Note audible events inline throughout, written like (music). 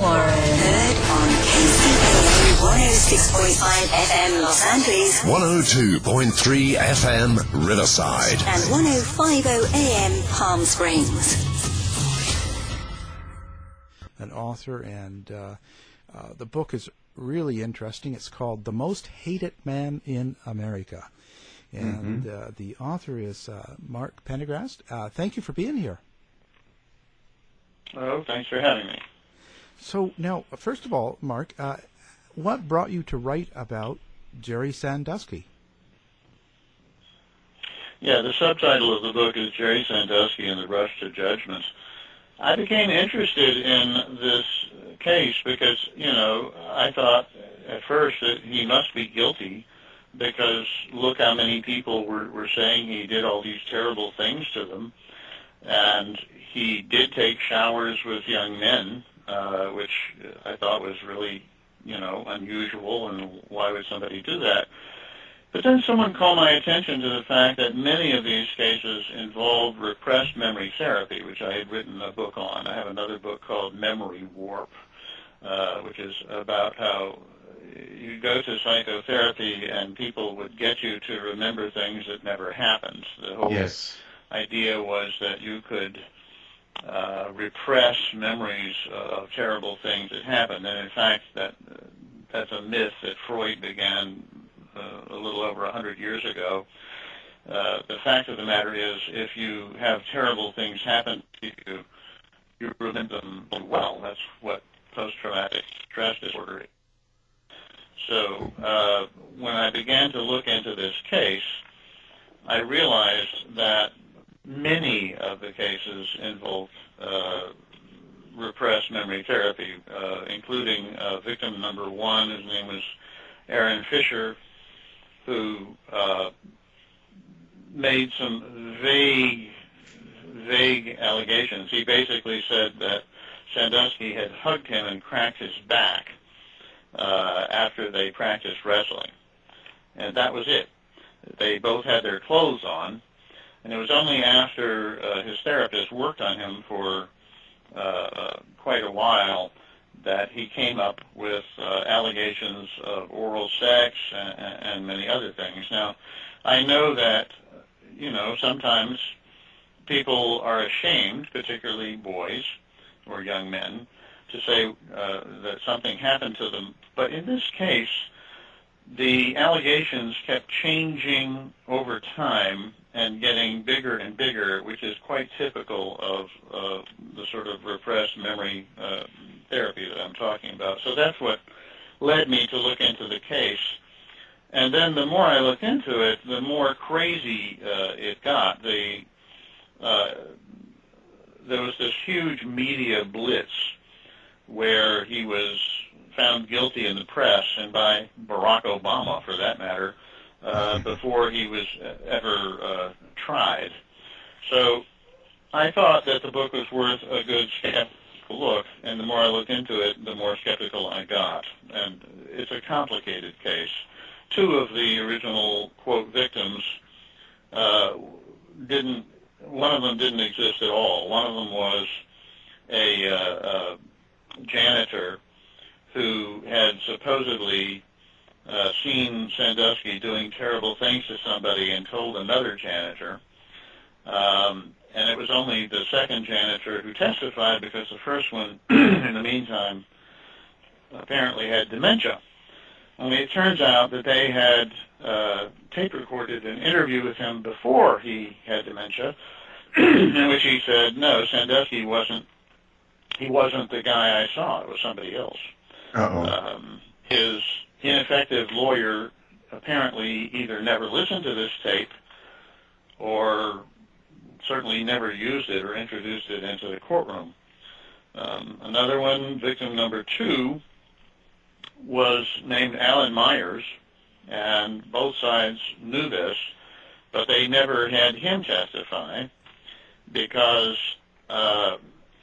Warren. Heard on KCAA 106.5 FM Los Angeles 102.3 FM Riverside. and 105.0 AM Palm Springs. an author, and uh, uh, the book is really interesting. It's called The Most Hated Man in America. And uh, the author is uh, Mark Pendergrast. Uh, thank you for being here. Oh, thanks for having me. So, now, first of all, Mark, uh, what brought you to write about Jerry Sandusky? Yeah, the subtitle of the book is Jerry Sandusky and the Rush to Judgment. I became interested in this case because, you know, I thought at first that he must be guilty because look how many people were, were saying he did all these terrible things to them. And he did take showers with young men, uh, which I thought was really, you know, unusual, and why would somebody do that? But then someone called my attention to the fact that many of these cases involve repressed memory therapy, which I had written a book on. I have another book called Memory Warp, uh, which is about how you go to psychotherapy and people would get you to remember things that never happened. The whole idea was that you could uh, repress memories of terrible things that happened, and in fact, that that's a myth that Freud began uh, a little over a hundred years ago. Uh, the fact of the matter is, if you have terrible things happen to you, you remember them well. That's what post-traumatic stress disorder is. So uh, when I began to look into this case, I realized that many of the cases involved uh, repressed memory therapy, uh, including uh, victim number one. His name was Aaron Fisher, who uh, made some vague, vague allegations. He basically said that Sandusky had hugged him and cracked his back uh, after they practiced wrestling, and that was it. They both had their clothes on, and it was only after uh, his therapist worked on him for uh, uh, quite a while that he came up with uh, allegations of oral sex and, and many other things. Now, I know that, you know, sometimes people are ashamed, particularly boys or young men, to say uh, that something happened to them. But in this case, the allegations kept changing over time and getting bigger and bigger, which is quite typical of uh, the sort of repressed memory uh, therapy that I'm talking about. So that's what led me to look into the case. And then the more I looked into it, the more crazy uh, it got. The uh, there was this huge media blitz where he was found guilty in the press and by Barack Obama, for that matter, uh, before he was ever uh, tried. So I thought that the book was worth a good skeptical look, and the more I looked into it, the more skeptical I got. And it's a complicated case. Two of the original quote victims uh, didn't. One of them didn't exist at all. One of them was a, uh, a janitor who had supposedly uh, seen Sandusky doing terrible things to somebody and told another janitor. Um, and it was only the second janitor who testified because the first one, (clears throat) in the meantime, apparently had dementia. Only it turns out that they had uh, tape recorded an interview with him before he had dementia, (clears throat) in which he said, "No, Sandusky wasn't. He wasn't the guy I saw. It was somebody else." Uh-oh. Um, his ineffective lawyer apparently either never listened to this tape or certainly never used it or introduced it into the courtroom. Um, another one, victim number two, was named Alan Myers, and both sides knew this, but they never had him testify because uh,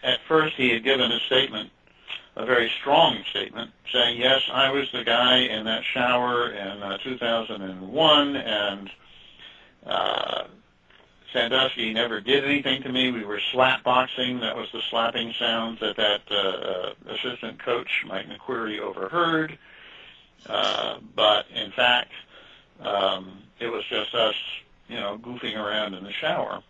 at first he had given a statement, a very strong statement, saying, yes, I was the guy in that shower in uh, 2001, and uh, Sandusky never did anything to me. We were slap boxing. That was the slapping sounds that that uh, uh, assistant coach, Mike McQueary, overheard. Uh, but in fact, um, it was just us, you know, goofing around in the shower.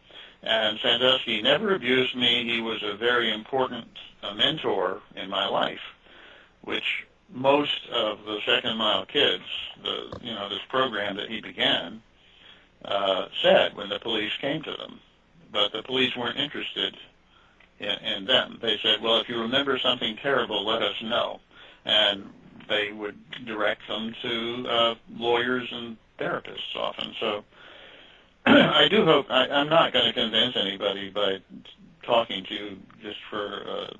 And Sandusky never abused me. He was a very important uh, mentor in my life, which most of the second mile kids, the you know this program that he began, uh, said when the police came to them. But the police weren't interested in, in them. They said, well, if you remember something terrible, let us know. And they would direct them to uh, lawyers and therapists often. So (clears throat) I do hope, I, I'm not going to convince anybody by talking to you just for uh,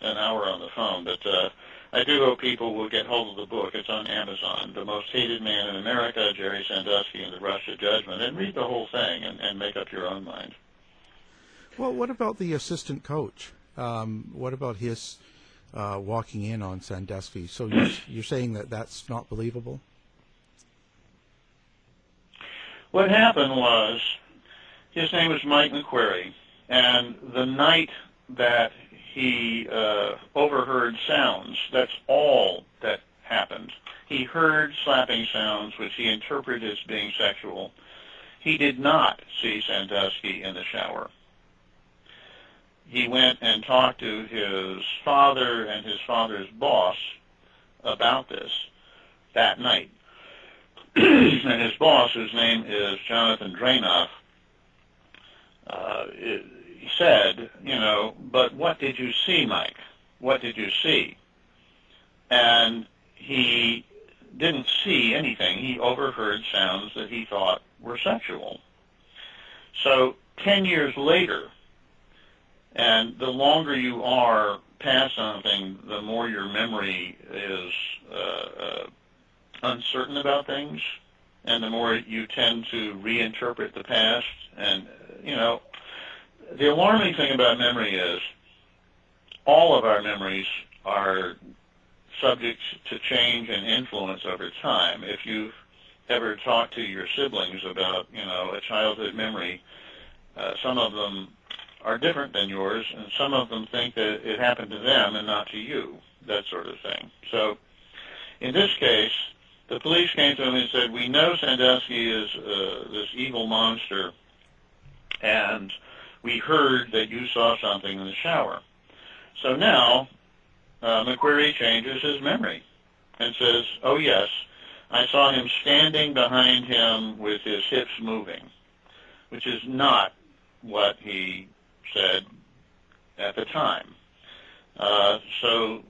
an hour on the phone, but uh, I do hope people will get hold of the book. It's on Amazon, The Most Hated Man in America, Jerry Sandusky and the Rush to Judgment, and read the whole thing and, and make up your own mind. Well, what about the assistant coach? Um, what about his uh, walking in on Sandusky? So you're, you're saying that that's not believable? What happened was, his name was Mike McQueary, and the night that he uh, overheard sounds. That's all that happened. He heard slapping sounds, which he interpreted as being sexual. He did not see Sandusky in the shower. He went and talked to his father and his father's boss about this that night. (clears throat) and his boss, whose name is Jonathan Dranov, uh, said, you know, but what did you see, Mike? What did you see? And he didn't see anything. He overheard sounds that he thought were sexual. So 10 years later, and the longer you are past something, the more your memory is uh, uh, uncertain about things, and the more you tend to reinterpret the past. And, you know, the alarming thing about memory is all of our memories are subject to change and influence over time. If you've ever talked to your siblings about, you know, a childhood memory, uh, some of them are different than yours, and some of them think that it happened to them and not to you, that sort of thing. So, in this case, the police came to him and said, "We know Sandusky is uh, this evil monster, and we heard that you saw something in the shower. So now uh, McQueary changes his memory and says, oh, yes, I saw him standing behind him with his hips moving, which is not what he said at the time. Uh, so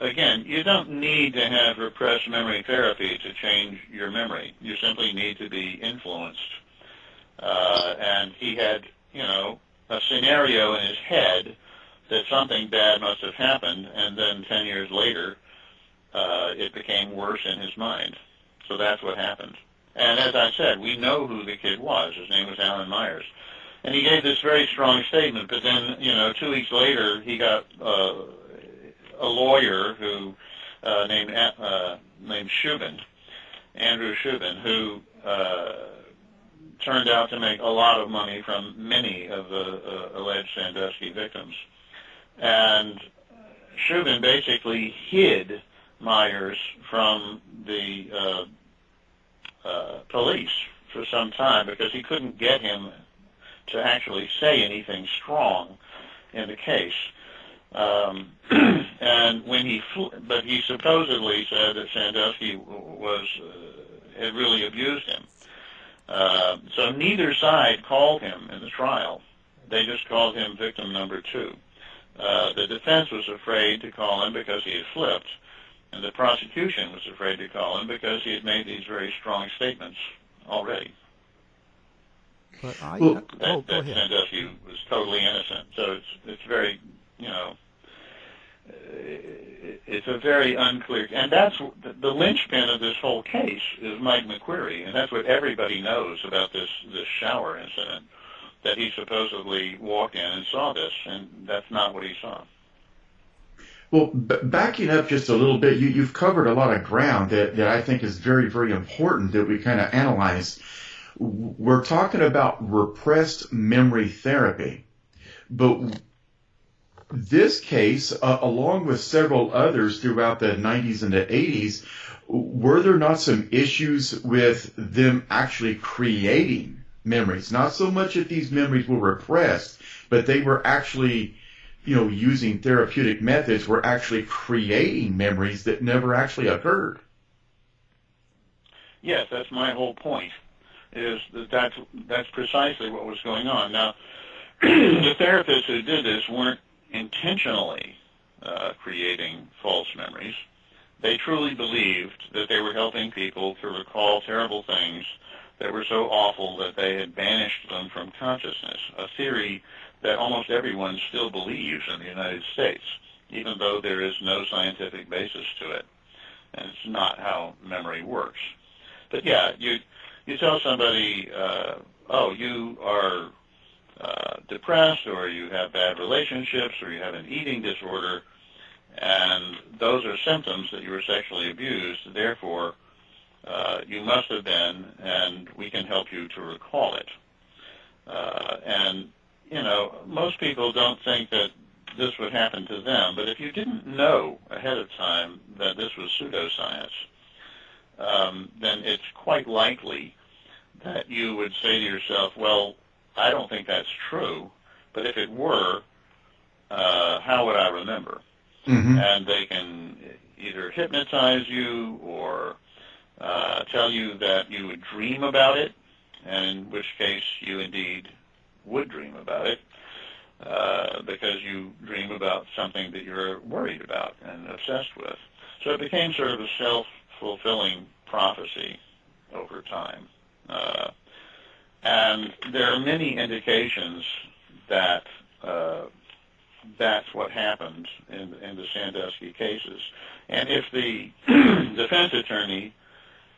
again, you don't need to have repressed memory therapy to change your memory. You simply need to be influenced. Uh, and he had, you know, a scenario in his head that something bad must have happened, and then 10 years later, uh, it became worse in his mind. So that's what happened. And as I said, we know who the kid was. His name was Alan Myers. And he gave this very strong statement, but then, you know, two weeks later, he got uh, a lawyer who uh, named uh, named Shubin, Andrew Shubin, who uh, turned out to make a lot of money from many of the uh, alleged Sandusky victims. And Shubin basically hid Myers from the uh, police for some time because he couldn't get him to actually say anything strong in the case. Um, (clears throat) and when he, fl- but he supposedly said that Sandusky was uh, had really abused him. Uh, so neither side called him in the trial. They just called him victim number two. Uh, the defense was afraid to call him because he had flipped, and the prosecution was afraid to call him because he had made these very strong statements already. But I, Well, uh, that, oh, that. Sandusky was totally innocent. So it's it's very you know Uh, it's a very unclear and that's the, linchpin of this whole case is Mike McQueary and that's what everybody knows about this this shower incident that he supposedly walked in and saw this and that's not what he saw. Well, b- backing up just a little bit, you, you've covered a lot of ground that, that I think is very, very important that we kind of analyze. We're talking about repressed memory therapy, but this case, uh, along with several others throughout the 90s and the 80s, were there not some issues with them actually creating memories? Not so much that these memories were repressed, but they were actually you know, using therapeutic methods, we're actually creating memories that never actually occurred. Yes, that's my whole point. Is that that's, that's precisely what was going on. Now, (clears throat) the therapists who did this weren't intentionally uh, creating false memories. They truly believed that they were helping people to recall terrible things that were so awful that they had banished them from consciousness. A theory that almost everyone still believes in the United States, even though there is no scientific basis to it. And it's not how memory works. But yeah, you you tell somebody, uh, oh, you are uh, depressed, or you have bad relationships, or you have an eating disorder, and those are symptoms that you were sexually abused. Therefore, uh, you must have been, and we can help you to recall it. Uh, and you know, most people don't think that this would happen to them, but if you didn't know ahead of time that this was pseudoscience, um, then it's quite likely that you would say to yourself, well, I don't think that's true, but if it were, uh, how would I remember? Mm-hmm. And they can either hypnotize you or uh, tell you that you would dream about it, and in which case you indeed would dream about it uh, because you dream about something that you're worried about and obsessed with. So it became sort of a self-fulfilling prophecy over time. Uh, and there are many indications that uh, that's what happened in, in the Sandusky cases. And if the (clears throat) defense attorney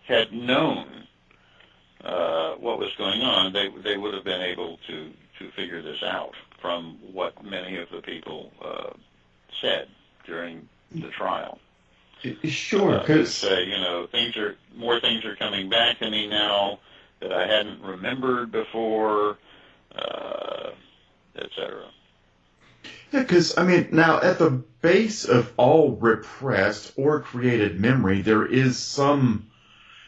had known uh, what was going on, they they would have been able to to figure this out from what many of the people uh, said during the trial. Sure, Uh, because say, you know, things are more things are coming back to me now that I hadn't remembered before, uh, etc. Yeah, because I mean, now at the base of all repressed or created memory, there is some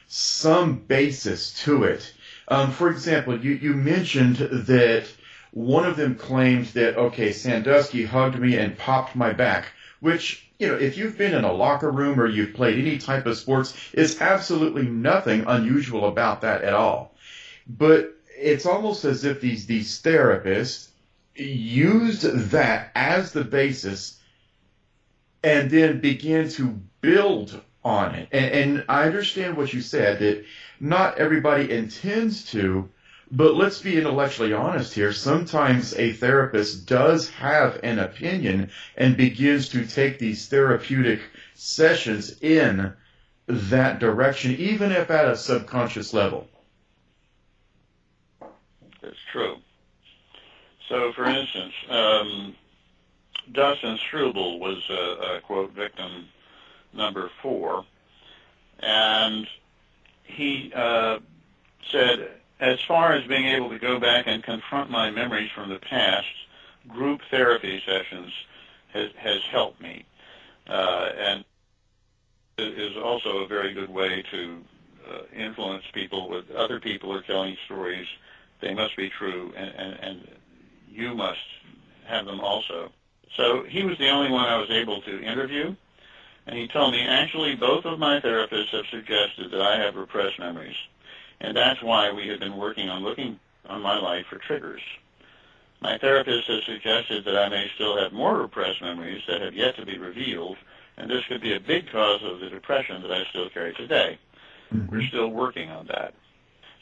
some basis to it. Um, for example, you you mentioned that one of them claimed that okay, Sandusky hugged me and popped my back, which you know, if you've been in a locker room or you've played any type of sports, is absolutely nothing unusual about that at all. But it's almost as if these these therapists used that as the basis and then began to build on it. And, and I understand what you said that not everybody intends to, but let's be intellectually honest here. Sometimes a therapist does have an opinion and begins to take these therapeutic sessions in that direction, even if at a subconscious level. That's true. So, for instance, um, Dustin Struble was a, a quote victim number four, and he uh, said, as far as being able to go back and confront my memories from the past, group therapy sessions has, has helped me, uh, and is also a very good way to uh, influence people. With other people are telling stories, they must be true, and, and, and you must have them also. So he was the only one I was able to interview, and he told me, actually, both of my therapists have suggested that I have repressed memories, and that's why we have been working on looking on my life for triggers. My therapist has suggested that I may still have more repressed memories that have yet to be revealed, and this could be a big cause of the depression that I still carry today. Mm-hmm. We're still working on that.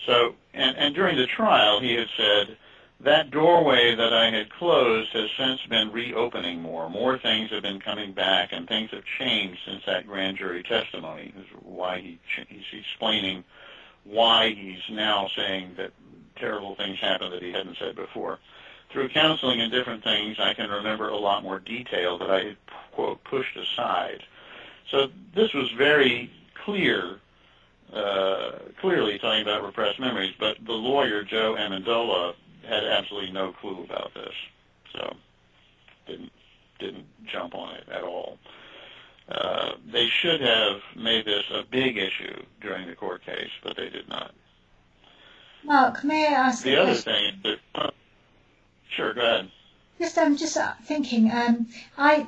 So, and, and during the trial, he had said, that doorway that I had closed has since been reopening more. More things have been coming back, and things have changed since that grand jury testimony. This is why he, he's explaining why he's now saying that terrible things happened that he hadn't said before. Through counseling and different things, I can remember a lot more detail that I quote, pushed aside. So this was very clear, uh, clearly talking about repressed memories, but the lawyer, Joe Amendola, had absolutely no clue about this, so didn't didn't jump on it at all. Uh, they should have made this a big issue during the court case, but they did not. Mark, may I ask? The other thing, that, uh, sure, go ahead. Just I'm just uh, thinking. Um, I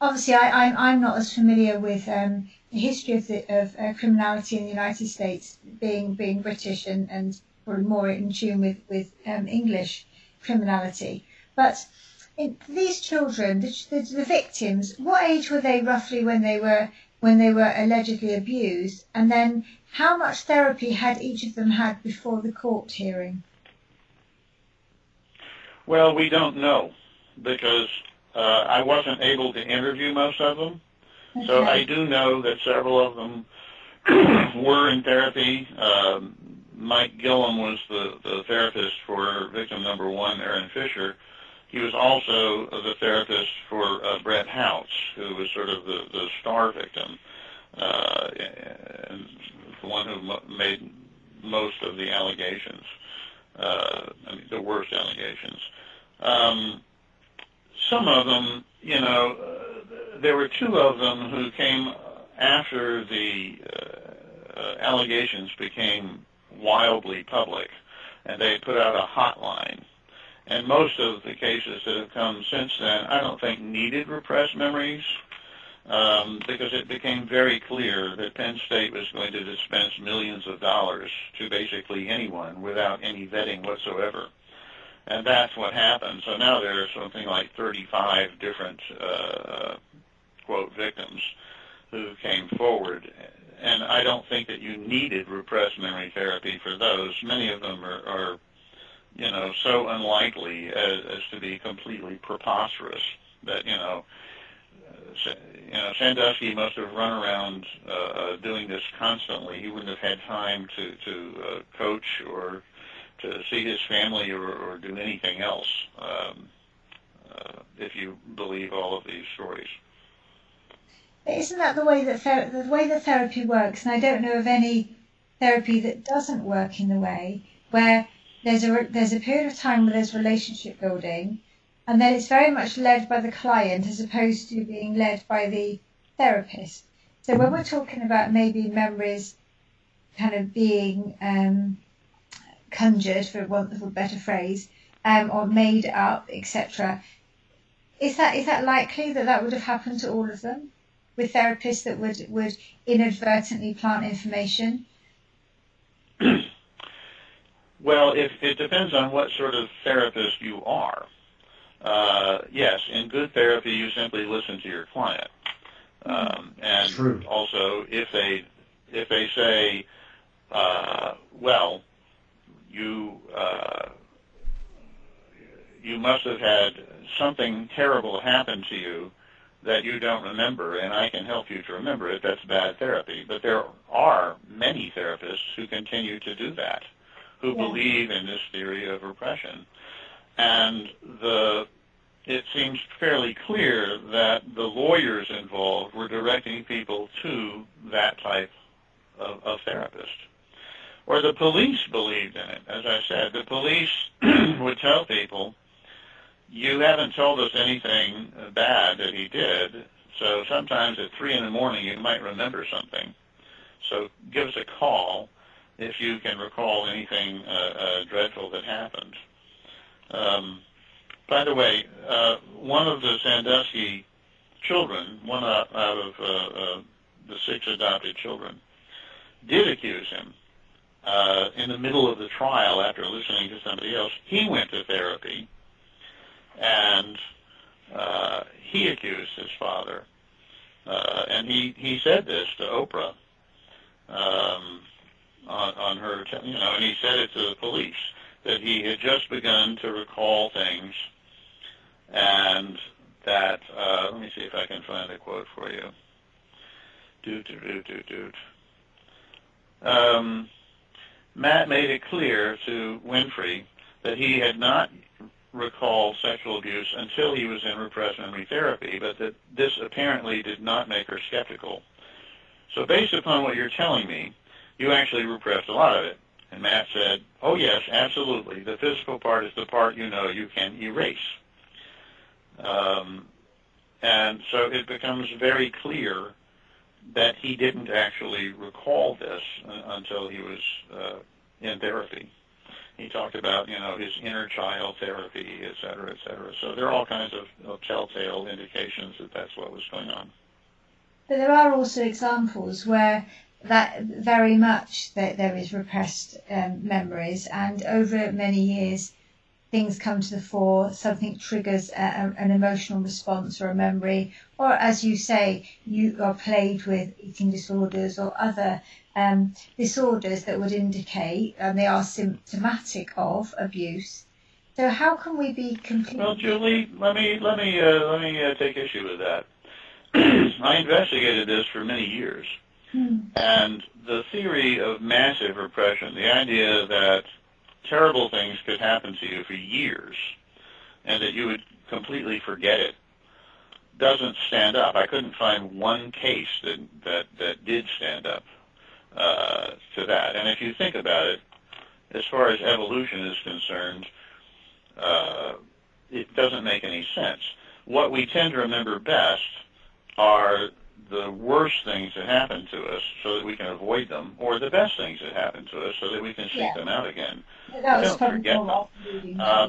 obviously I, I I'm not as familiar with um, the history of the, of uh, criminality in the United States, being being British and and or more in tune with with um, English criminality. But these children, the, the, the victims, what age were they roughly when they were when they were allegedly abused, and then how much therapy had each of them had before the court hearing? Well, we don't know because uh, I wasn't able to interview most of them. Okay. So I do know that several of them (clears throat) were in therapy. Um, Mike Gillum was the, the therapist for victim number one, Aaron Fisher. He was also the therapist for uh, Brett Houtz, who was sort of the, the star victim, uh, and the one who mo- made most of the allegations, uh, I mean, the worst allegations. Um, some of them, you know, uh, there were two of them who came after the uh, uh, allegations became wildly public, and they put out a hotline. And most of the cases that have come since then, I don't think needed repressed memories um, because it became very clear that Penn State was going to dispense millions of dollars to basically anyone without any vetting whatsoever. And that's what happened. So now there are something like 35 different, uh, quote, victims who came forward and I don't think that you needed repressed memory therapy for those. Many of them are, are you know, so unlikely as, as to be completely preposterous that you know, you know, Sandusky must have run around uh, uh, doing this constantly. He wouldn't have had time to to uh, coach or to see his family or, or do anything else. Um, uh, if you believe all of these stories But isn't that the way that ther- the way that therapy works? And I don't know of any therapy that doesn't work in the way where there's a there's a period of time where there's relationship building, and then it's very much led by the client as opposed to being led by the therapist. So when we're talking about maybe memories kind of being um, conjured, for want of a better phrase, um, or made up, etc., is that is that likely that that would have happened to all of them? with therapists that would, would inadvertently plant information? Well, if, it depends on what sort of therapist you are. Uh, yes, in good therapy, you simply listen to your client. Um, and True. also, if they if they say, uh, well, you uh, you must have had something terrible happen to you that you don't remember, and I can help you to remember it, that's bad therapy. But there are many therapists who continue to do that, who Yeah. believe in this theory of repression. And the it seems fairly clear that the lawyers involved were directing people to that type of, of therapist. Or the police believed in it. As I said, the police (clears throat) would tell people, you haven't told us anything bad that he did, so sometimes at 3 in the morning you might remember something. So give us a call if you can recall anything uh, uh, dreadful that happened. Um, by the way, uh, one of the Sandusky children, one out, out of uh, uh, the six adopted children, did accuse him uh, in the middle of the trial after listening to somebody else. He went to therapy, and uh, he accused his father. Uh, and he, he said this to Oprah um, on, on her, you know, and he said it to the police that he had just begun to recall things and that uh, let me see if I can find a quote for you. Do do do do do. Um, Matt made it clear to Winfrey that he had not recalled sexual abuse until he was in repressed memory therapy, but that this apparently did not make her skeptical. So based upon what you're telling me, you actually repressed a lot of it. And Matt said, oh yes, absolutely. The physical part is the part you know you can erase. Um, and so it becomes very clear that he didn't actually recall this uh, until he was uh, in therapy. He talked about, you know, his inner child therapy, et cetera, et cetera. So there are all kinds of, of telltale indications that that's what was going on. But there are also examples where that very much that there is repressed um, memories, and over many years, things come to the fore. Something triggers a, a, an emotional response or a memory, or as you say, you are plagued with eating disorders or other um, disorders that would indicate, and they are symptomatic of abuse. So how can we be completely? Well, Julie, let me let me uh, let me uh, take issue with that. (clears throat) I investigated this for many years. And the theory of massive repression, the idea that terrible things could happen to you for years and that you would completely forget it, doesn't stand up. I couldn't find one case that that, that did stand up uh, to that. And if you think about it, as far as evolution is concerned, uh, it doesn't make any sense. What we tend to remember best are the worst things that happen to us so that we can avoid them, or the best things that happen to us so that we can seek Yeah. them out again. Was Don't forget them. Uh,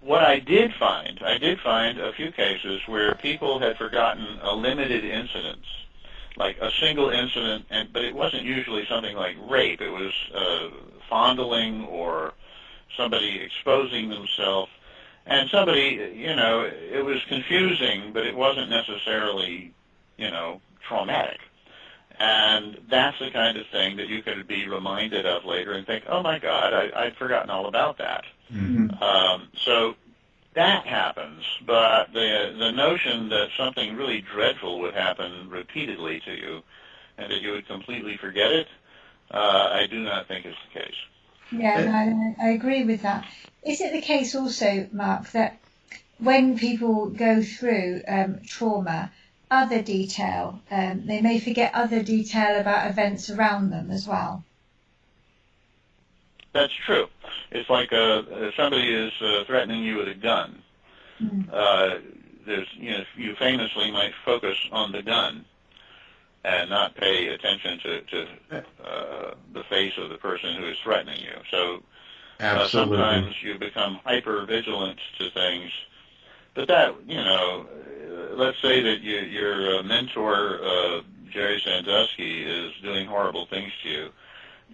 what I did find, I did find a few cases where people had forgotten a limited incident, like a single incident, and but it wasn't usually something like rape. It was uh, fondling or somebody exposing themselves, and somebody, you know, it was confusing, but it wasn't necessarily, you know, traumatic. And that's the kind of thing that you could be reminded of later and think, oh my God, I, I'd forgotten all about that. Um, so that happens, but the the notion that something really dreadful would happen repeatedly to you, and that you would completely forget it, uh, I do not think is the case. Yeah, no, I agree with that. Is it the case also, Mark, that when people go through um, trauma, other detail, um, they may forget other detail about events around them as well? That's true. It's like uh, if somebody is uh, threatening you with a gun. Uh, there's, you know, you famously might focus on the gun and not pay attention to, to uh, the face of the person who is threatening you. So uh, sometimes you become hyper vigilant to things. But that, you know, uh, let's say that you, your uh, mentor, uh, Jerry Sandusky, is doing horrible things to you.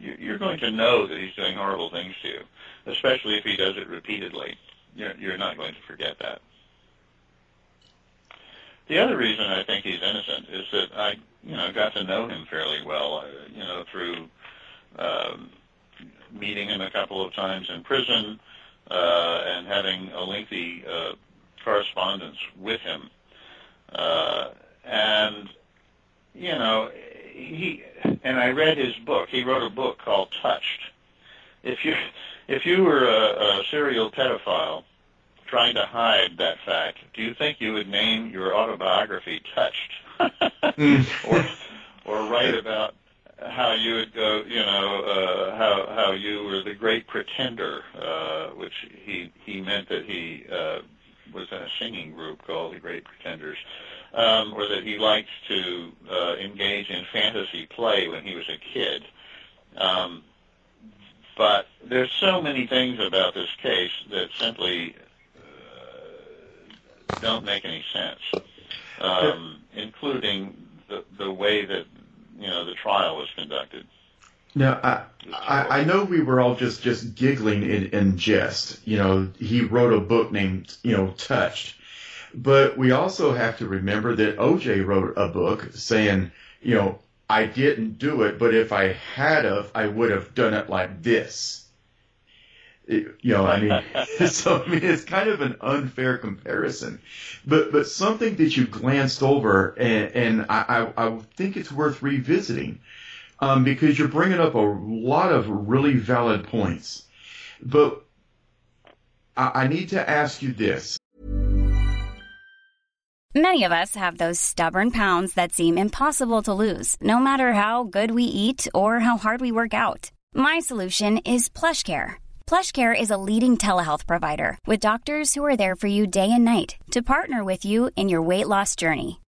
You- You're going to know that he's doing horrible things to you, especially if he does it repeatedly. You're, you're not going to forget that. the other reason I think he's innocent is that I, you know, got to know him fairly well, uh, you know, through um, meeting him a couple of times in prison uh, and having a lengthy uh, correspondence with him. Uh, and, you know, he, and I read his book. He wrote a book called Touched. If you, if you were a, a serial pedophile, trying to hide that fact, do you think you would name your autobiography Touched? (laughs) or, or write about how you would go, you know, uh, how how you were the great pretender, uh, which he he meant that he uh, was in a singing group called the Great Pretenders, um, or that he liked to uh, engage in fantasy play when he was a kid. Um, but there's so many things about this case that simply don't make any sense, um, including the the way that you know the trial was conducted. Now, I, I, I know we were all just, just giggling in, in jest. You know, he wrote a book named, you know, Touched. But we also have to remember that OJ wrote a book saying, you know, I didn't do it, but if I had of, I would have done it like this you know, I mean, (laughs) so I mean, it's kind of an unfair comparison, but but something that you glanced over, and, and I, I, I think it's worth revisiting, um, because you're bringing up a lot of really valid points, but I, I need to ask you this. Many of us have those stubborn pounds that seem impossible to lose, no matter how good we eat or how hard we work out. My solution is PlushCare PlushCare is a leading telehealth provider with doctors who are there for you day and night to partner with you in your weight loss journey.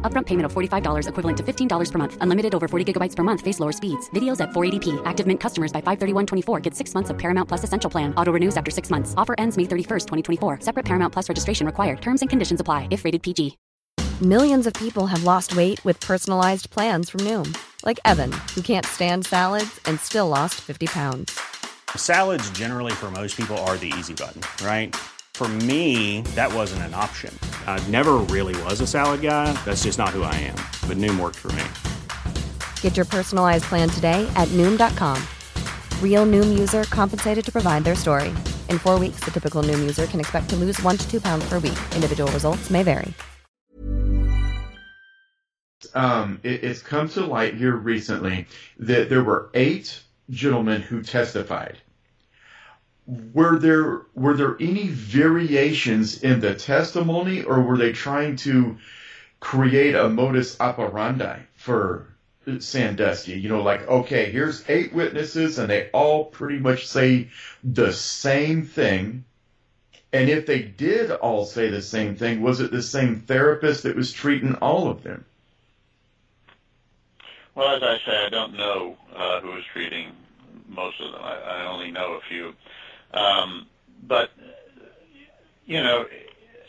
Upfront payment of $45 equivalent to $15 per month. Unlimited over 40 gigabytes per month. Face lower speeds. Videos at 480p. Active Mint customers by 531.24 get six months of Paramount Plus Essential Plan. Auto renews after six months. Offer ends May 31st, 2024. Separate Paramount Plus registration required. Terms and conditions apply if rated PG. Millions of people have lost weight with personalized plans from Noom. Like Evan, who can't stand salads and still lost 50 pounds. Salads, generally, for most people, are the easy button, right? For me, that wasn't an option. I never really was a salad guy. That's just not who I am. But Noom worked for me. Get your personalized plan today at Noom.com. Real Noom user compensated to provide their story. In four weeks, the typical Noom user can expect to lose one to two pounds per week. Individual results may vary. Um, it, it's come to light here recently that there were eight gentlemen who testified. Were there were there any variations in the testimony, or were they trying to create a modus operandi for Sandusky? You know, like okay, here's eight witnesses, and they all pretty much say the same thing. And if they did all say the same thing, was it the same therapist that was treating all of them? Well, as I say, I don't know uh, who is treating most of them. I, I only know a few. Um, but, you know,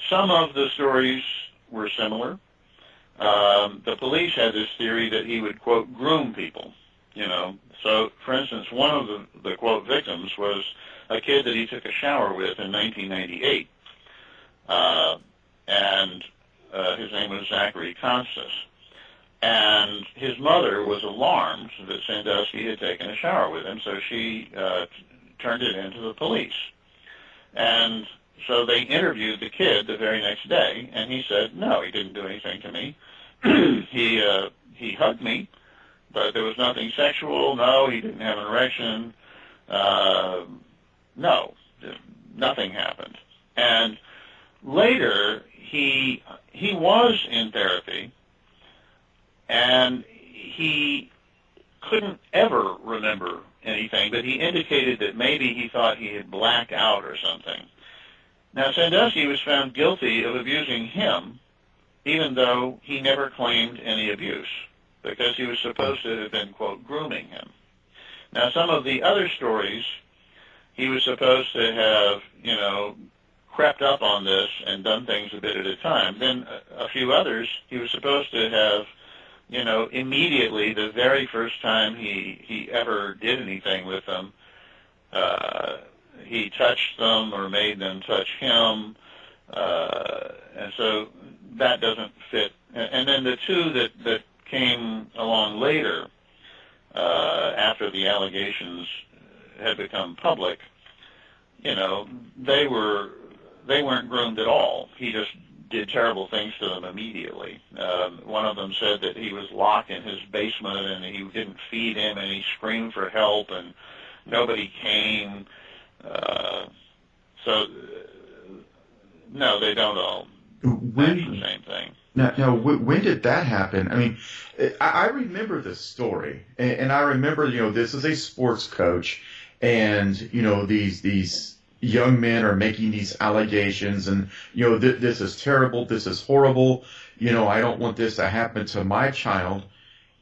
some of the stories were similar. Um, the police had this theory that he would, quote, groom people, you know. So, for instance, one of the, the quote, victims was a kid that he took a shower with in 1998. Uh, and uh, his name was Zachary Konstas. And his mother was alarmed that Sandusky had taken a shower with him, so she uh, turned it into the police. And so they interviewed the kid the very next day, and he said, no, he didn't do anything to me. (clears throat) he uh, he hugged me, but there was nothing sexual. No, he didn't have an erection. Uh, no, nothing happened. And later, he he was in therapy, and he couldn't ever remember anything, but he indicated that maybe he thought he had blacked out or something. Now, Sandusky was found guilty of abusing him, even though he never claimed any abuse, because he was supposed to have been, quote, grooming him. Now, some of the other stories, he was supposed to have, you know, crept up on this and done things a bit at a time. Then a, few others, he was supposed to have, you know, immediately, the very first time he, he ever did anything with them, uh, he touched them or made them touch him, uh, and so that doesn't fit. And, and then the two that that came along later, uh, after the allegations had become public, you know, they were they weren't groomed at all. He just did terrible things to them immediately. Um, one of them said that he was locked in his basement and he didn't feed him, and he screamed for help, and nobody came. Uh, so, no, they don't all when, the same thing. Now, now, when did that happen? I mean, I, remember this story, and, I remember, you know, this is a sports coach, and you know, these these young men are making these allegations, and you know, th- this is terrible, this is horrible. You know, I don't want this to happen to my child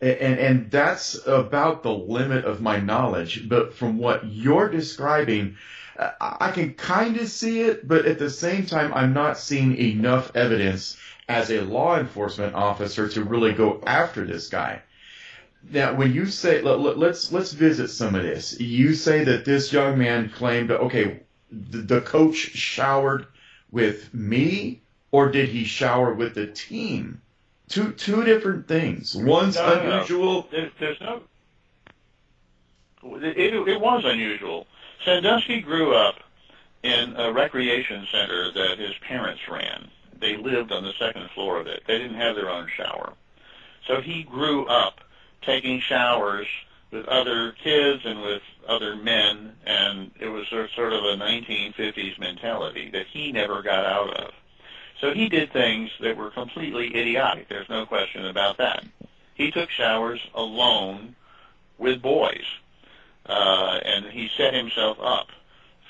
and and that's about the limit of my knowledge. But from what you're describing, I can kind of see it, but at the same time, I'm not seeing enough evidence as a law enforcement officer to really go after this guy. Now, when you say let, let's, let's visit some of this. You say that this young man claimed, okay, the, the coach showered with me, or did he shower with the team? Two two different things. One's no, unusual. No. There, there's no. It, it, it was unusual. Sandusky grew up in a recreation center that his parents ran. They lived on the second floor of it. They didn't have their own shower. So he grew up taking showers with other kids and with other men, and it was sort of a 1950s mentality that he never got out of. So he did things that were completely idiotic. There's no question about that. He took showers alone with boys, uh, and he set himself up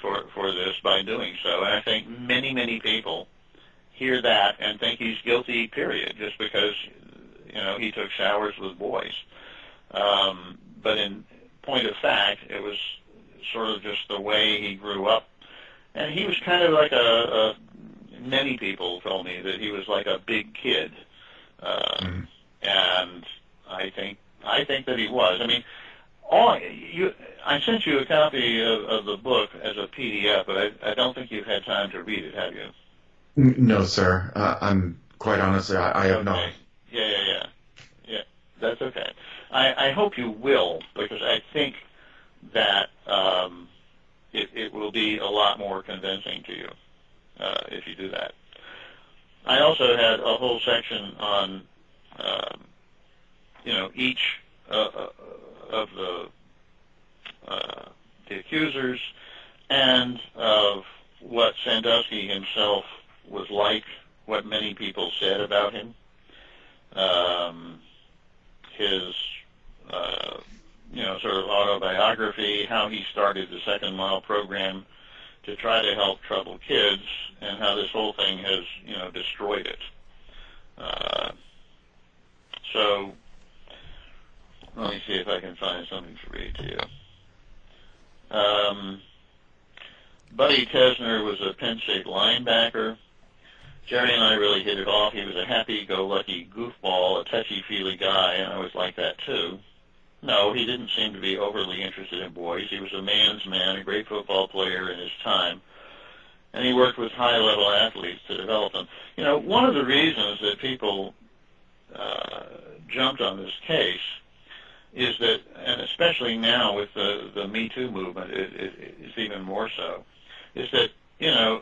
for for this by doing so. And I think many many people hear that and think he's guilty. Period, just because you know he took showers with boys. Um, but in point of fact, it was sort of just the way he grew up, and he was kind of like a, a many people told me that he was like a big kid, uh, mm-hmm. and I think I think that he was. I mean, all you. I sent you a copy of, of the book as a PDF, but I, I don't think you've had time to read it, have you? No, sir. Uh, I'm quite honestly, I, I have okay. not. Yeah, yeah, yeah, yeah. That's okay. I, I hope you will because I think that um, it, it will be a lot more convincing to you uh, if you do that. I also had a whole section on, um, you know, each uh, uh, of the uh, the accusers and of what Sandusky himself was like, what many people said about him, um, his, uh, you know, sort of autobiography, how he started the Second Mile program to try to help troubled kids, and how this whole thing has, you know, destroyed it. Uh, so let me see if I can find something to read to you. Um, Buddy Tesner was a Penn State linebacker. Jerry and I really hit it off. He was a happy-go-lucky goofball, a touchy-feely guy, and I was like that too. No, he didn't seem to be overly interested in boys. He was a man's man, a great football player in his time. And he worked with high-level athletes to develop them. You know, one of the reasons that people uh, jumped on this case is that, and especially now with the, the Me Too movement, it, it, it's even more so, is that, you know,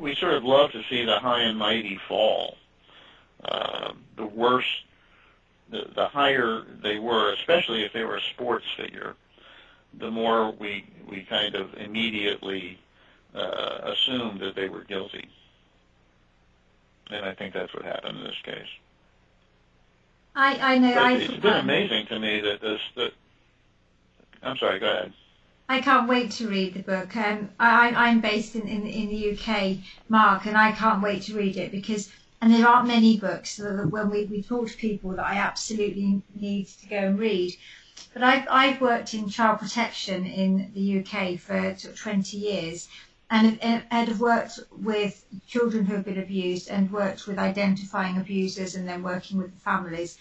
we sort of love to see the high and mighty fall. Uh, the worse, the, the higher they were, especially if they were a sports figure, the more we we kind of immediately uh, assumed that they were guilty. And I think that's what happened in this case. I, I know. But I, it's been amazing to me that this. That, I'm sorry. Go ahead. I can't wait to read the book. Um, I, I'm based in, in, in the UK, Mark, and I can't wait to read it because, and there aren't many books that when we, we talk to people that I absolutely need to go and read. But I've, I've worked in child protection in the UK for sort of 20 years and have, have worked with children who have been abused and worked with identifying abusers and then working with the families.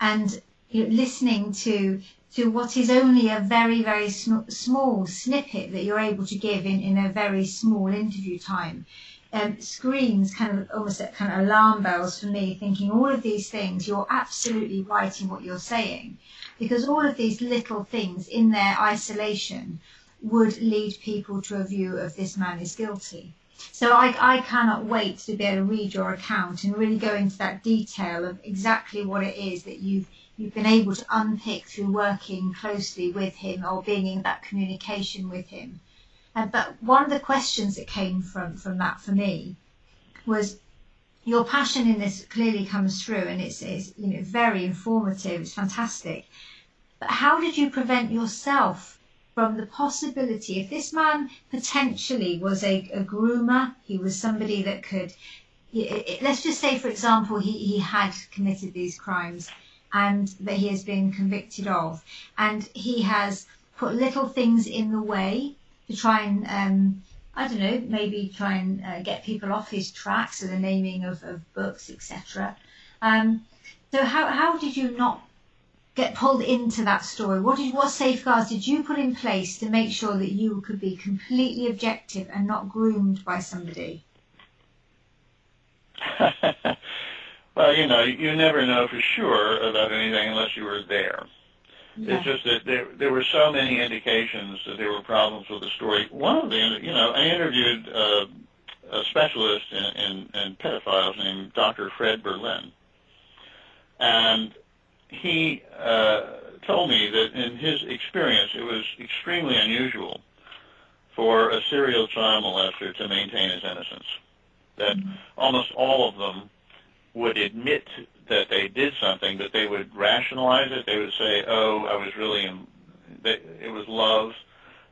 And you know, listening to to what is only a very, very sm- small snippet that you're able to give in, in a very small interview time. Um, screams kind of almost like kind of alarm bells for me, thinking all of these things, you're absolutely right in what you're saying. Because all of these little things in their isolation would lead people to a view of this man is guilty. So I, I cannot wait to be able to read your account and really go into that detail of exactly what it is that you've you've been able to unpick through working closely with him or being in that communication with him. And, but one of the questions that came from, from that for me was your passion in this clearly comes through and it's, it's you know very informative, it's fantastic. But how did you prevent yourself from the possibility if this man potentially was a, a groomer, he was somebody that could let's just say for example he, he had committed these crimes and that he has been convicted of. And he has put little things in the way to try and, um, I don't know, maybe try and uh, get people off his track, so the naming of, of books, etc. Um, so how, how did you not get pulled into that story? What did what safeguards did you put in place to make sure that you could be completely objective and not groomed by somebody? (laughs) Well, you know, you never know for sure about anything unless you were there. Yeah. It's just that there there were so many indications that there were problems with the story. One of the, you know, I interviewed uh, a specialist in, in, in pedophiles named Dr. Fred Berlin, and he uh, told me that in his experience it was extremely unusual for a serial child molester to maintain his innocence. That mm-hmm. almost all of them would admit that they did something, but they would rationalize it. They would say, "Oh, I was really, in, it was love.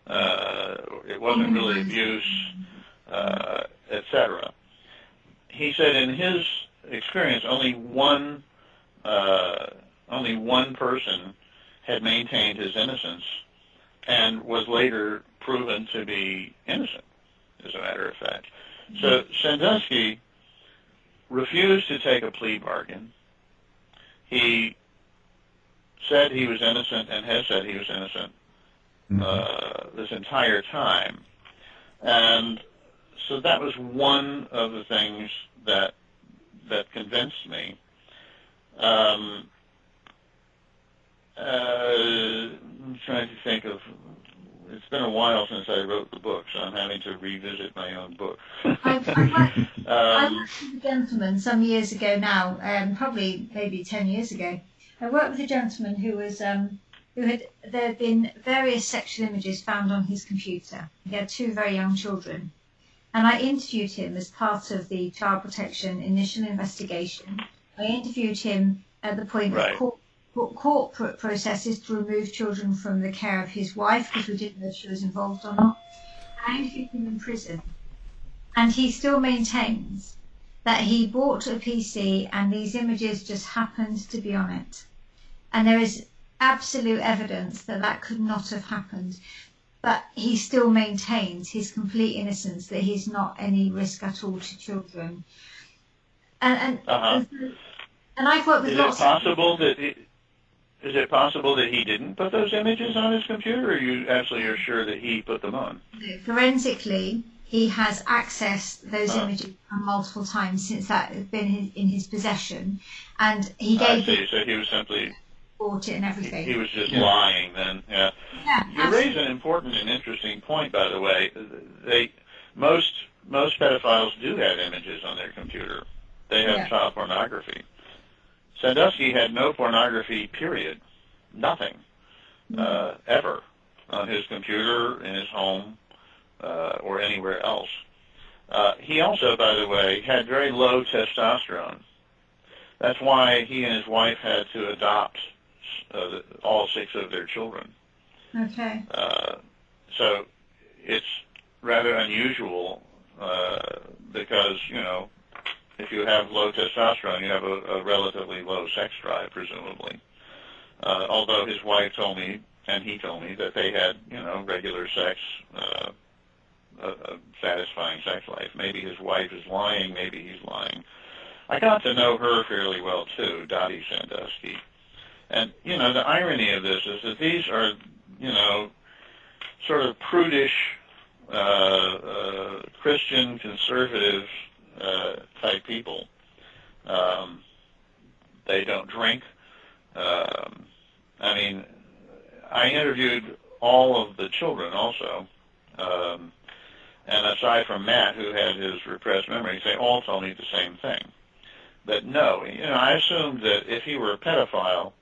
Uh, it wasn't really abuse, uh, etc." He said, in his experience, only one, uh, only one person had maintained his innocence, and was later proven to be innocent. As a matter of fact, so Sandusky refused to take a plea bargain. He said he was innocent and has said he was innocent mm-hmm. uh, this entire time. And so that was one of the things that that convinced me. Um, uh, I'm trying to think of it's been a while since I wrote the book, so I'm having to revisit my own book. I, I, (laughs) worked, um, I worked with a gentleman some years ago now, um, probably maybe ten years ago. I worked with a gentleman who was um, who had there had been various sexual images found on his computer. He had two very young children, and I interviewed him as part of the child protection initial investigation. I interviewed him at the point right. court corporate processes to remove children from the care of his wife because we didn't know if she was involved or not, and keep him in prison. And he still maintains that he bought a PC and these images just happened to be on it. And there is absolute evidence that that could not have happened. But he still maintains his complete innocence, that he's not any risk at all to children. And and, uh-huh. and, and I've worked with is lots. Is it possible that is it possible that he didn't put those images on his computer, or you absolutely are sure that he put them on? Forensically, he has accessed those ah. images multiple times since that has been his, in his possession, and he gave. I see. So he was simply bought it and everything. He, he was just yeah. lying then. Yeah. yeah you raise an important and interesting point, by the way. They most most pedophiles do have images on their computer. They have Yeah. child pornography. Sandusky had no pornography, period. Nothing. Uh, ever. On his computer, in his home, uh, or anywhere else. Uh, he also, by the way, had very low testosterone. That's why he and his wife had to adopt uh, the, all six of their children. Okay. Uh, so it's rather unusual uh, because, you know, if you have low testosterone, you have a, a relatively low sex drive, presumably. Uh, although his wife told me, and he told me, that they had, you know, regular sex, uh, a, a satisfying sex life. Maybe his wife is lying, maybe he's lying. I got to know her fairly well, too, Dottie Sandusky. And, you know, the irony of this is that these are, you know, sort of prudish, uh, uh, Christian, conservative uh, type people. Um, they don't drink. Um, I mean, I interviewed all of the children also. Um, and aside from Matt, who had his repressed memories, they all told me the same thing. That no, you know, I assumed that if he were a pedophile,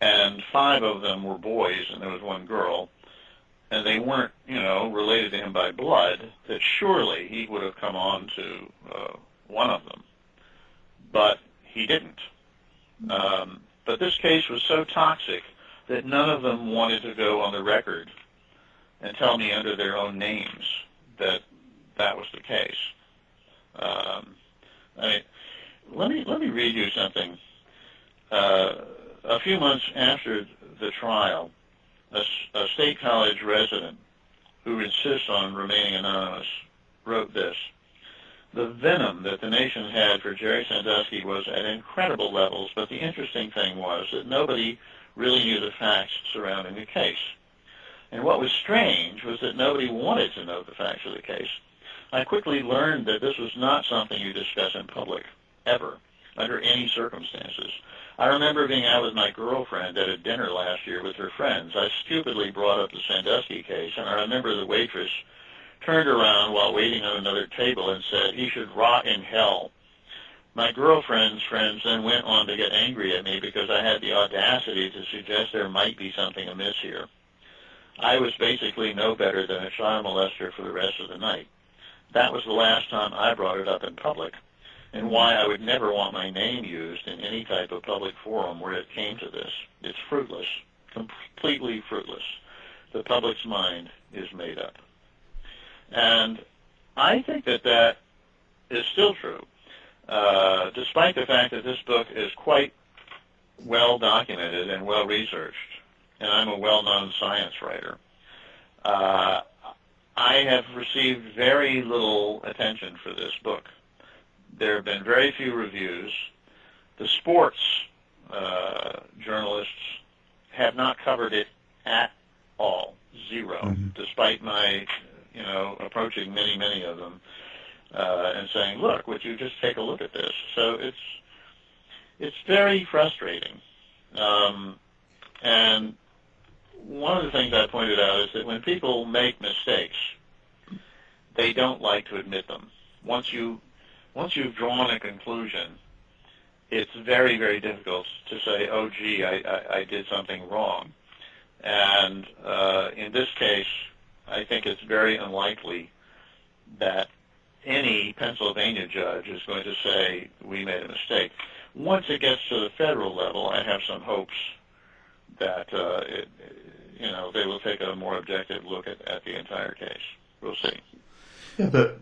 and five of them were boys and there was one girl, and they weren't, you know, related to him by blood, that surely he would have come on to uh, one of them. But he didn't. Um, but this case was so toxic that none of them wanted to go on the record and tell me under their own names that that was the case. Um, I mean, let me let me read you something. Uh, a few months after the trial, a, a state college resident who insists on remaining anonymous wrote this. The venom that the nation had for Jerry Sandusky was at incredible levels, but the interesting thing was that nobody really knew the facts surrounding the case. And what was strange was that nobody wanted to know the facts of the case. I quickly learned that this was not something you discuss in public, ever, under any circumstances. I remember being out with my girlfriend at a dinner last year with her friends. I stupidly brought up the Sandusky case, and I remember the waitress turned around while waiting on another table and said, he should rot in hell. My girlfriend's friends then went on to get angry at me because I had the audacity to suggest there might be something amiss here. I was basically no better than a child molester for the rest of the night. That was the last time I brought it up in public, and why I would never want my name used in any type of public forum where it came to this. It's fruitless, completely fruitless. The public's mind is made up. And I think that that is still true, uh, despite the fact that this book is quite well documented and well researched, and I'm a well-known science writer. Uh, I have received very little attention for this book. There have been very few reviews. The sports uh, journalists have not covered it at all, 0 despite my, you know, approaching many, many of them uh, and saying, "Look, would you just take a look at this?" So it's it's very frustrating. Um, and one of the things I pointed out is that when people make mistakes, they don't like to admit them. Once you once you've drawn a conclusion, it's very very difficult to say, "Oh, gee, I, I, I did something wrong." And uh, in this case, I think it's very unlikely that any Pennsylvania judge is going to say we made a mistake. Once it gets to the federal level, I have some hopes that uh, it, you know they will take a more objective look at, at the entire case. We'll see. Yeah, but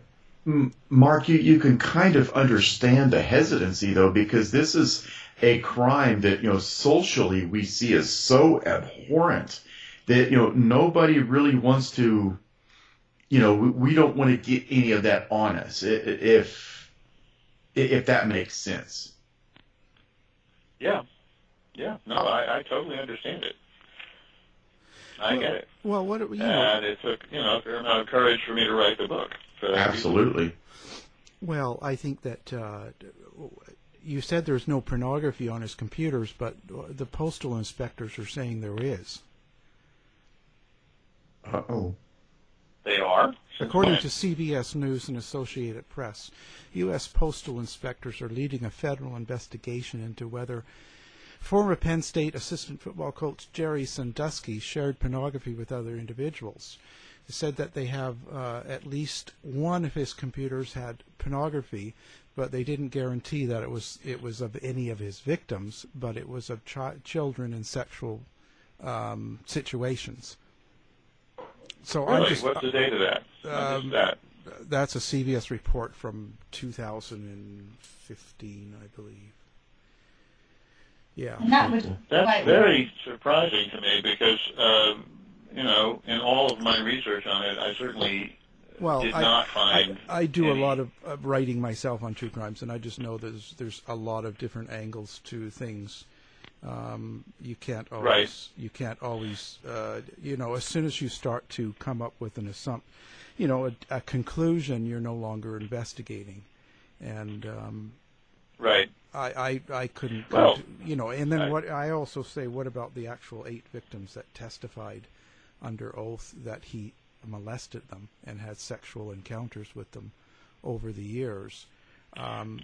Mark, you, you can kind of understand the hesitancy though, because this is a crime that, you know, socially we see as so abhorrent that, you know, nobody really wants to, you know, we, we don't want to get any of that on us i- i- if, if that makes sense. Yeah, yeah. No, I, I totally understand it. I well, get it. Well, what you know, And it took you know a fair amount of courage for me to write the book. For. Absolutely. Well, I think that uh, you said there's no pornography on his computers, but the postal inspectors are saying there is. Uh oh. They are. According to CBS News and Associated Press, U.S. postal inspectors are leading a federal investigation into whether former Penn State assistant football coach Jerry Sandusky shared pornography with other individuals. It said that they have uh, at least one of his computers had pornography, but they didn't guarantee that it was it was of any of his victims, but it was of chi- children in sexual um, situations. So really? I'm just, What's the date of that? Um, that? That's a CBS report from 2015, I believe. Yeah. And that would That's very surprising to me because, um, you know, in all of my research on it, I certainly Well, did I, not find. I, I do any- a lot of uh, writing myself on true crimes, and I just know there's there's a lot of different angles to things. Um, you can't always Right. you can't always uh, you know as soon as you start to come up with an assumption, you know a, a conclusion, you're no longer investigating, and um, Right. I, I, I couldn't Well, to, you know and then I- what I also say what about the actual eight victims that testified under oath that he molested them and had sexual encounters with them over the years um,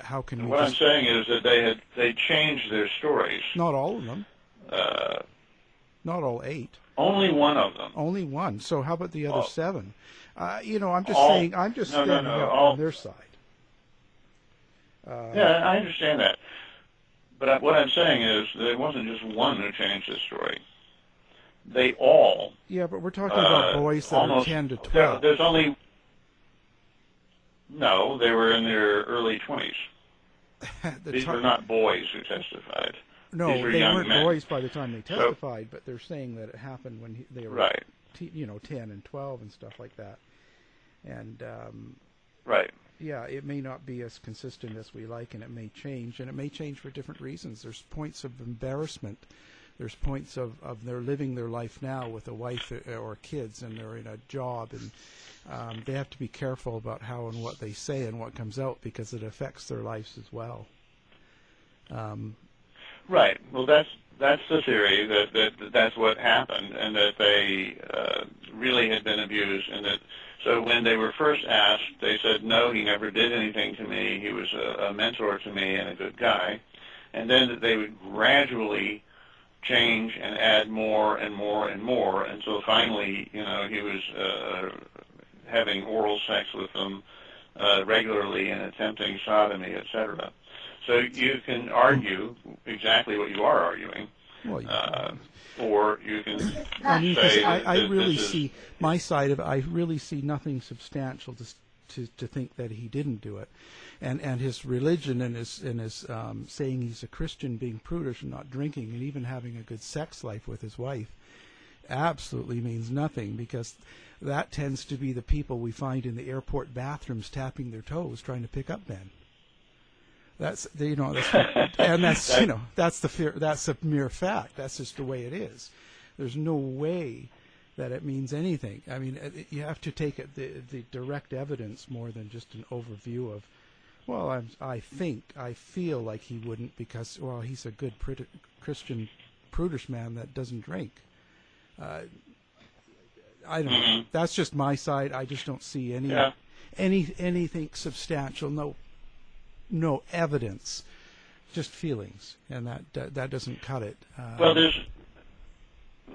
how can what I'm saying is that they had they changed their stories. not all of them Uh, not all eight only one of them. only one so how about the other All- seven uh, you know I'm just all- saying I'm just no, no, standing no, up all- on their side uh, Yeah, I understand that. But what I'm saying is it wasn't just one who changed the story. They all. yeah but we're talking about uh, boys that almost, are 10 to there- 12 There's only. No, they were in their early 20s. (laughs) The These ti- were not boys who testified. No, they weren't men. boys by the time they So- testified, but they're saying that it happened when he, they were, Right. te- you know, ten and twelve and stuff like that. And um, Right. yeah, it may not be as consistent as we like, and it may change, and it may change for different reasons. There's points of embarrassment. There's points of, of they're living their life now with a wife or- or kids, and they're in a job, and um, they have to be careful about how and what they say and what comes out because it affects their lives as well. Um, Right. Well, that's that's the theory that, that, that that's what happened, and that they uh, really had been abused, and that so when they were first asked, they said no, he never did anything to me. He was a, a mentor to me and a good guy, and then that they would gradually change and add more and more and more until finally, you know, he was uh, having oral sex with them uh, regularly and attempting sodomy, etc. So you can argue exactly what you are arguing, well, you- uh, or you can I mean, 'cause say I, that I this really see my side of it. I really see nothing substantial to, s- to to think that he didn't do it, and and his religion and his and his um, saying he's a Christian, being prudish and not drinking, and even having a good sex life with his wife, absolutely means nothing because that tends to be the people we find in the airport bathrooms tapping their toes trying to pick up men. That's you know, that's, (laughs) and that's you know that's the fear. That's a mere fact. That's just the way it is. There's no way that it means anything. I mean, you have to take it the the direct evidence more than just an overview of. Well, I'm, I think I feel like he wouldn't because well he's a good prit- Christian prudish man that doesn't drink. Uh, I don't know. Mhm. That's just my side. I just don't see any Yeah. any anything substantial. No no evidence, just feelings, and that that, that doesn't cut it. Uh, Well, there's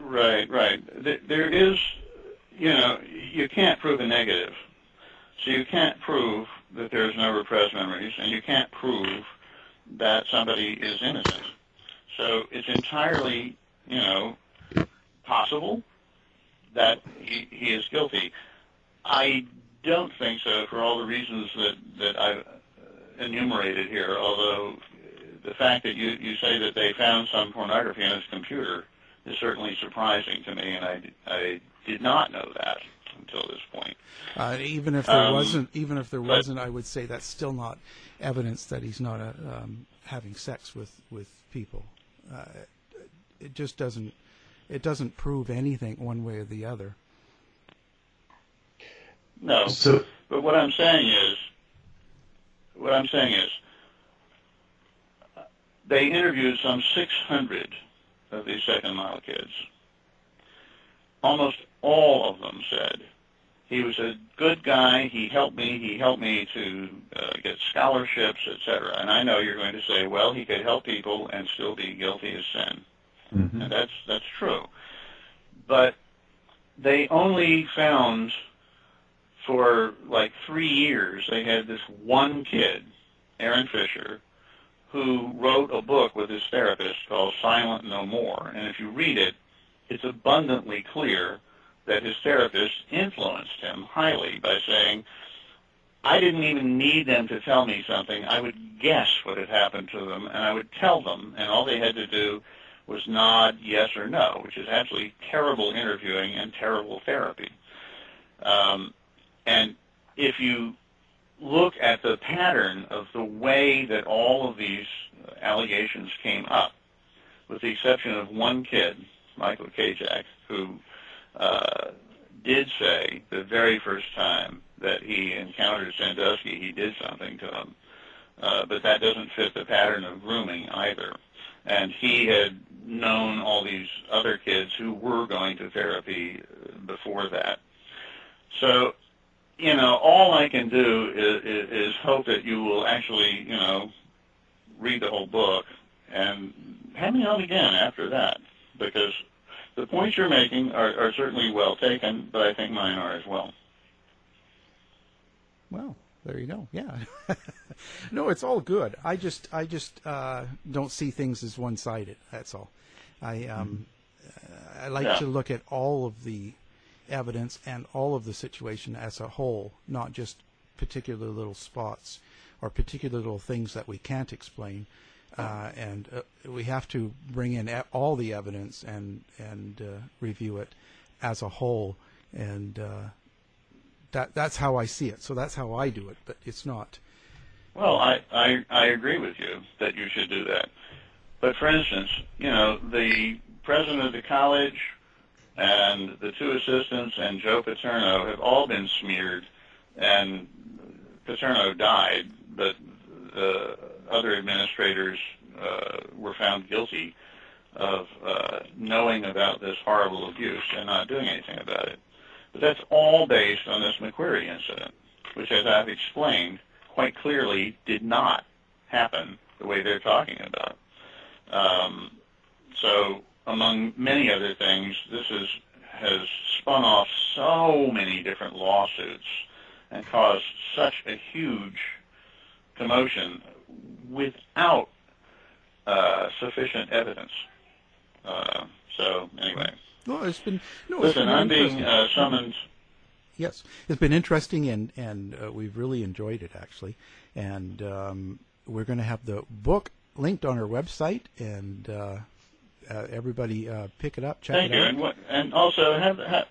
right, right. There, is, you know, you can't prove a negative, so you can't prove that there's no repressed memories, and you can't prove that somebody is innocent. So it's entirely, you know, possible that he, he is guilty. I don't think so for all the reasons that that I've uh, enumerated here. Although the fact that you you say that they found some pornography on his computer is certainly surprising to me, and I I did not know that until this point. uh, even if there Um, wasn't, even if there but- wasn't, I would say that's still not evidence that he's not a, um, having sex with with people. Uh, it just doesn't it doesn't prove anything one way or the other. No. So- but what I'm saying is, what I'm saying is, they interviewed some 600 of these second mile kids. Almost all of them said he was a good guy. He helped me. He helped me to uh, get scholarships, etc. And I know you're going to say, well, he could help people and still be guilty of sin, Mm-hmm. and that's that's true. But they only found for like three years they had this one kid, Aaron Fisher, who wrote a book with his therapist called Silent No More. And if you read it, it's abundantly clear that his therapist influenced him highly by saying, I didn't even need them to tell me something. I would guess what had happened to them, and I would tell them, and all they had to do was nod yes or no, which is absolutely terrible interviewing and terrible therapy. Um, and if you look at the pattern of the way that all of these allegations came up, with the exception of one kid, Michael Kajak, who uh, did say the very first time that he encountered Sandusky, he did something to him. Uh, but that doesn't fit the pattern of grooming either. And he had known all these other kids who were going to therapy before that. So, you know, all I can do is, is, is hope that you will actually, you know, read the whole book and have me on again after that because the points you're making are, are certainly well taken, but I think mine are as well. Well, there you go. Yeah. (laughs) no, it's all good. I just I just uh, don't see things as one sided. That's all. I um uh, I like Yeah. to look at all of the evidence and all of the situation as a whole, not just particular little spots or particular little things that we can't explain. Uh, and uh, we have to bring in all the evidence and and uh, review it as a whole, and uh, that that's how I see it. So that's how I do it. But it's not. Well, I, I I agree with you that you should do that. But for instance, you know, the president of the college and the two assistants and Joe Paterno have all been smeared, and Paterno died, but the other administrators uh, were found guilty of uh, knowing about this horrible abuse and not doing anything about it. But that's all based on this McQueary incident, which, as I've explained, quite clearly did not happen the way they're talking about. Um, so, among many other things, this is, has spun off so many different lawsuits and caused such a huge commotion without uh, sufficient evidence. Uh, so, anyway. No, it's been no. it's Listen, been I'm being uh, summoned. Yes, it's been interesting, and and uh, we've really enjoyed it actually. And um, we're going to have the book linked on our website, and uh, everybody uh, pick it up, check Thank it you, out. and, what, and also have, have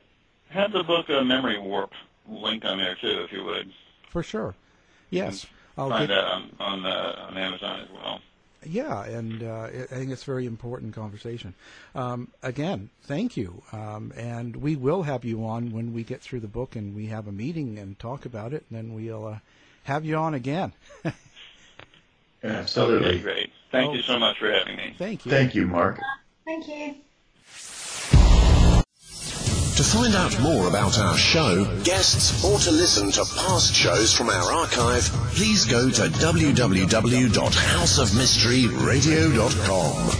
have the book uh, Memory Warp linked on there too, if you would. For sure. Yes, I'll Find get- that on on, uh, on Amazon as well. Yeah, and uh, I I think it's a very important conversation. Um, again, thank you, um, and we will have you on when we get through the book and we have a meeting and talk about it, and then we'll uh, have you on again. (laughs) Absolutely. Okay, great. Thank you so much for having me. Thank you. Thank you, Mark. Thank you. To find out more about our show, guests, or to listen to past shows from our archive, please go to www.houseofmysteryradio.com.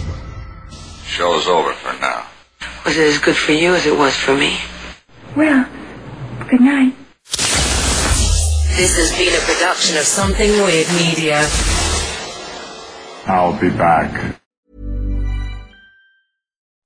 Show's over for now. Was it as good for you as it was for me? Well, good night. This has been a production of Something Weird Media. I'll be back.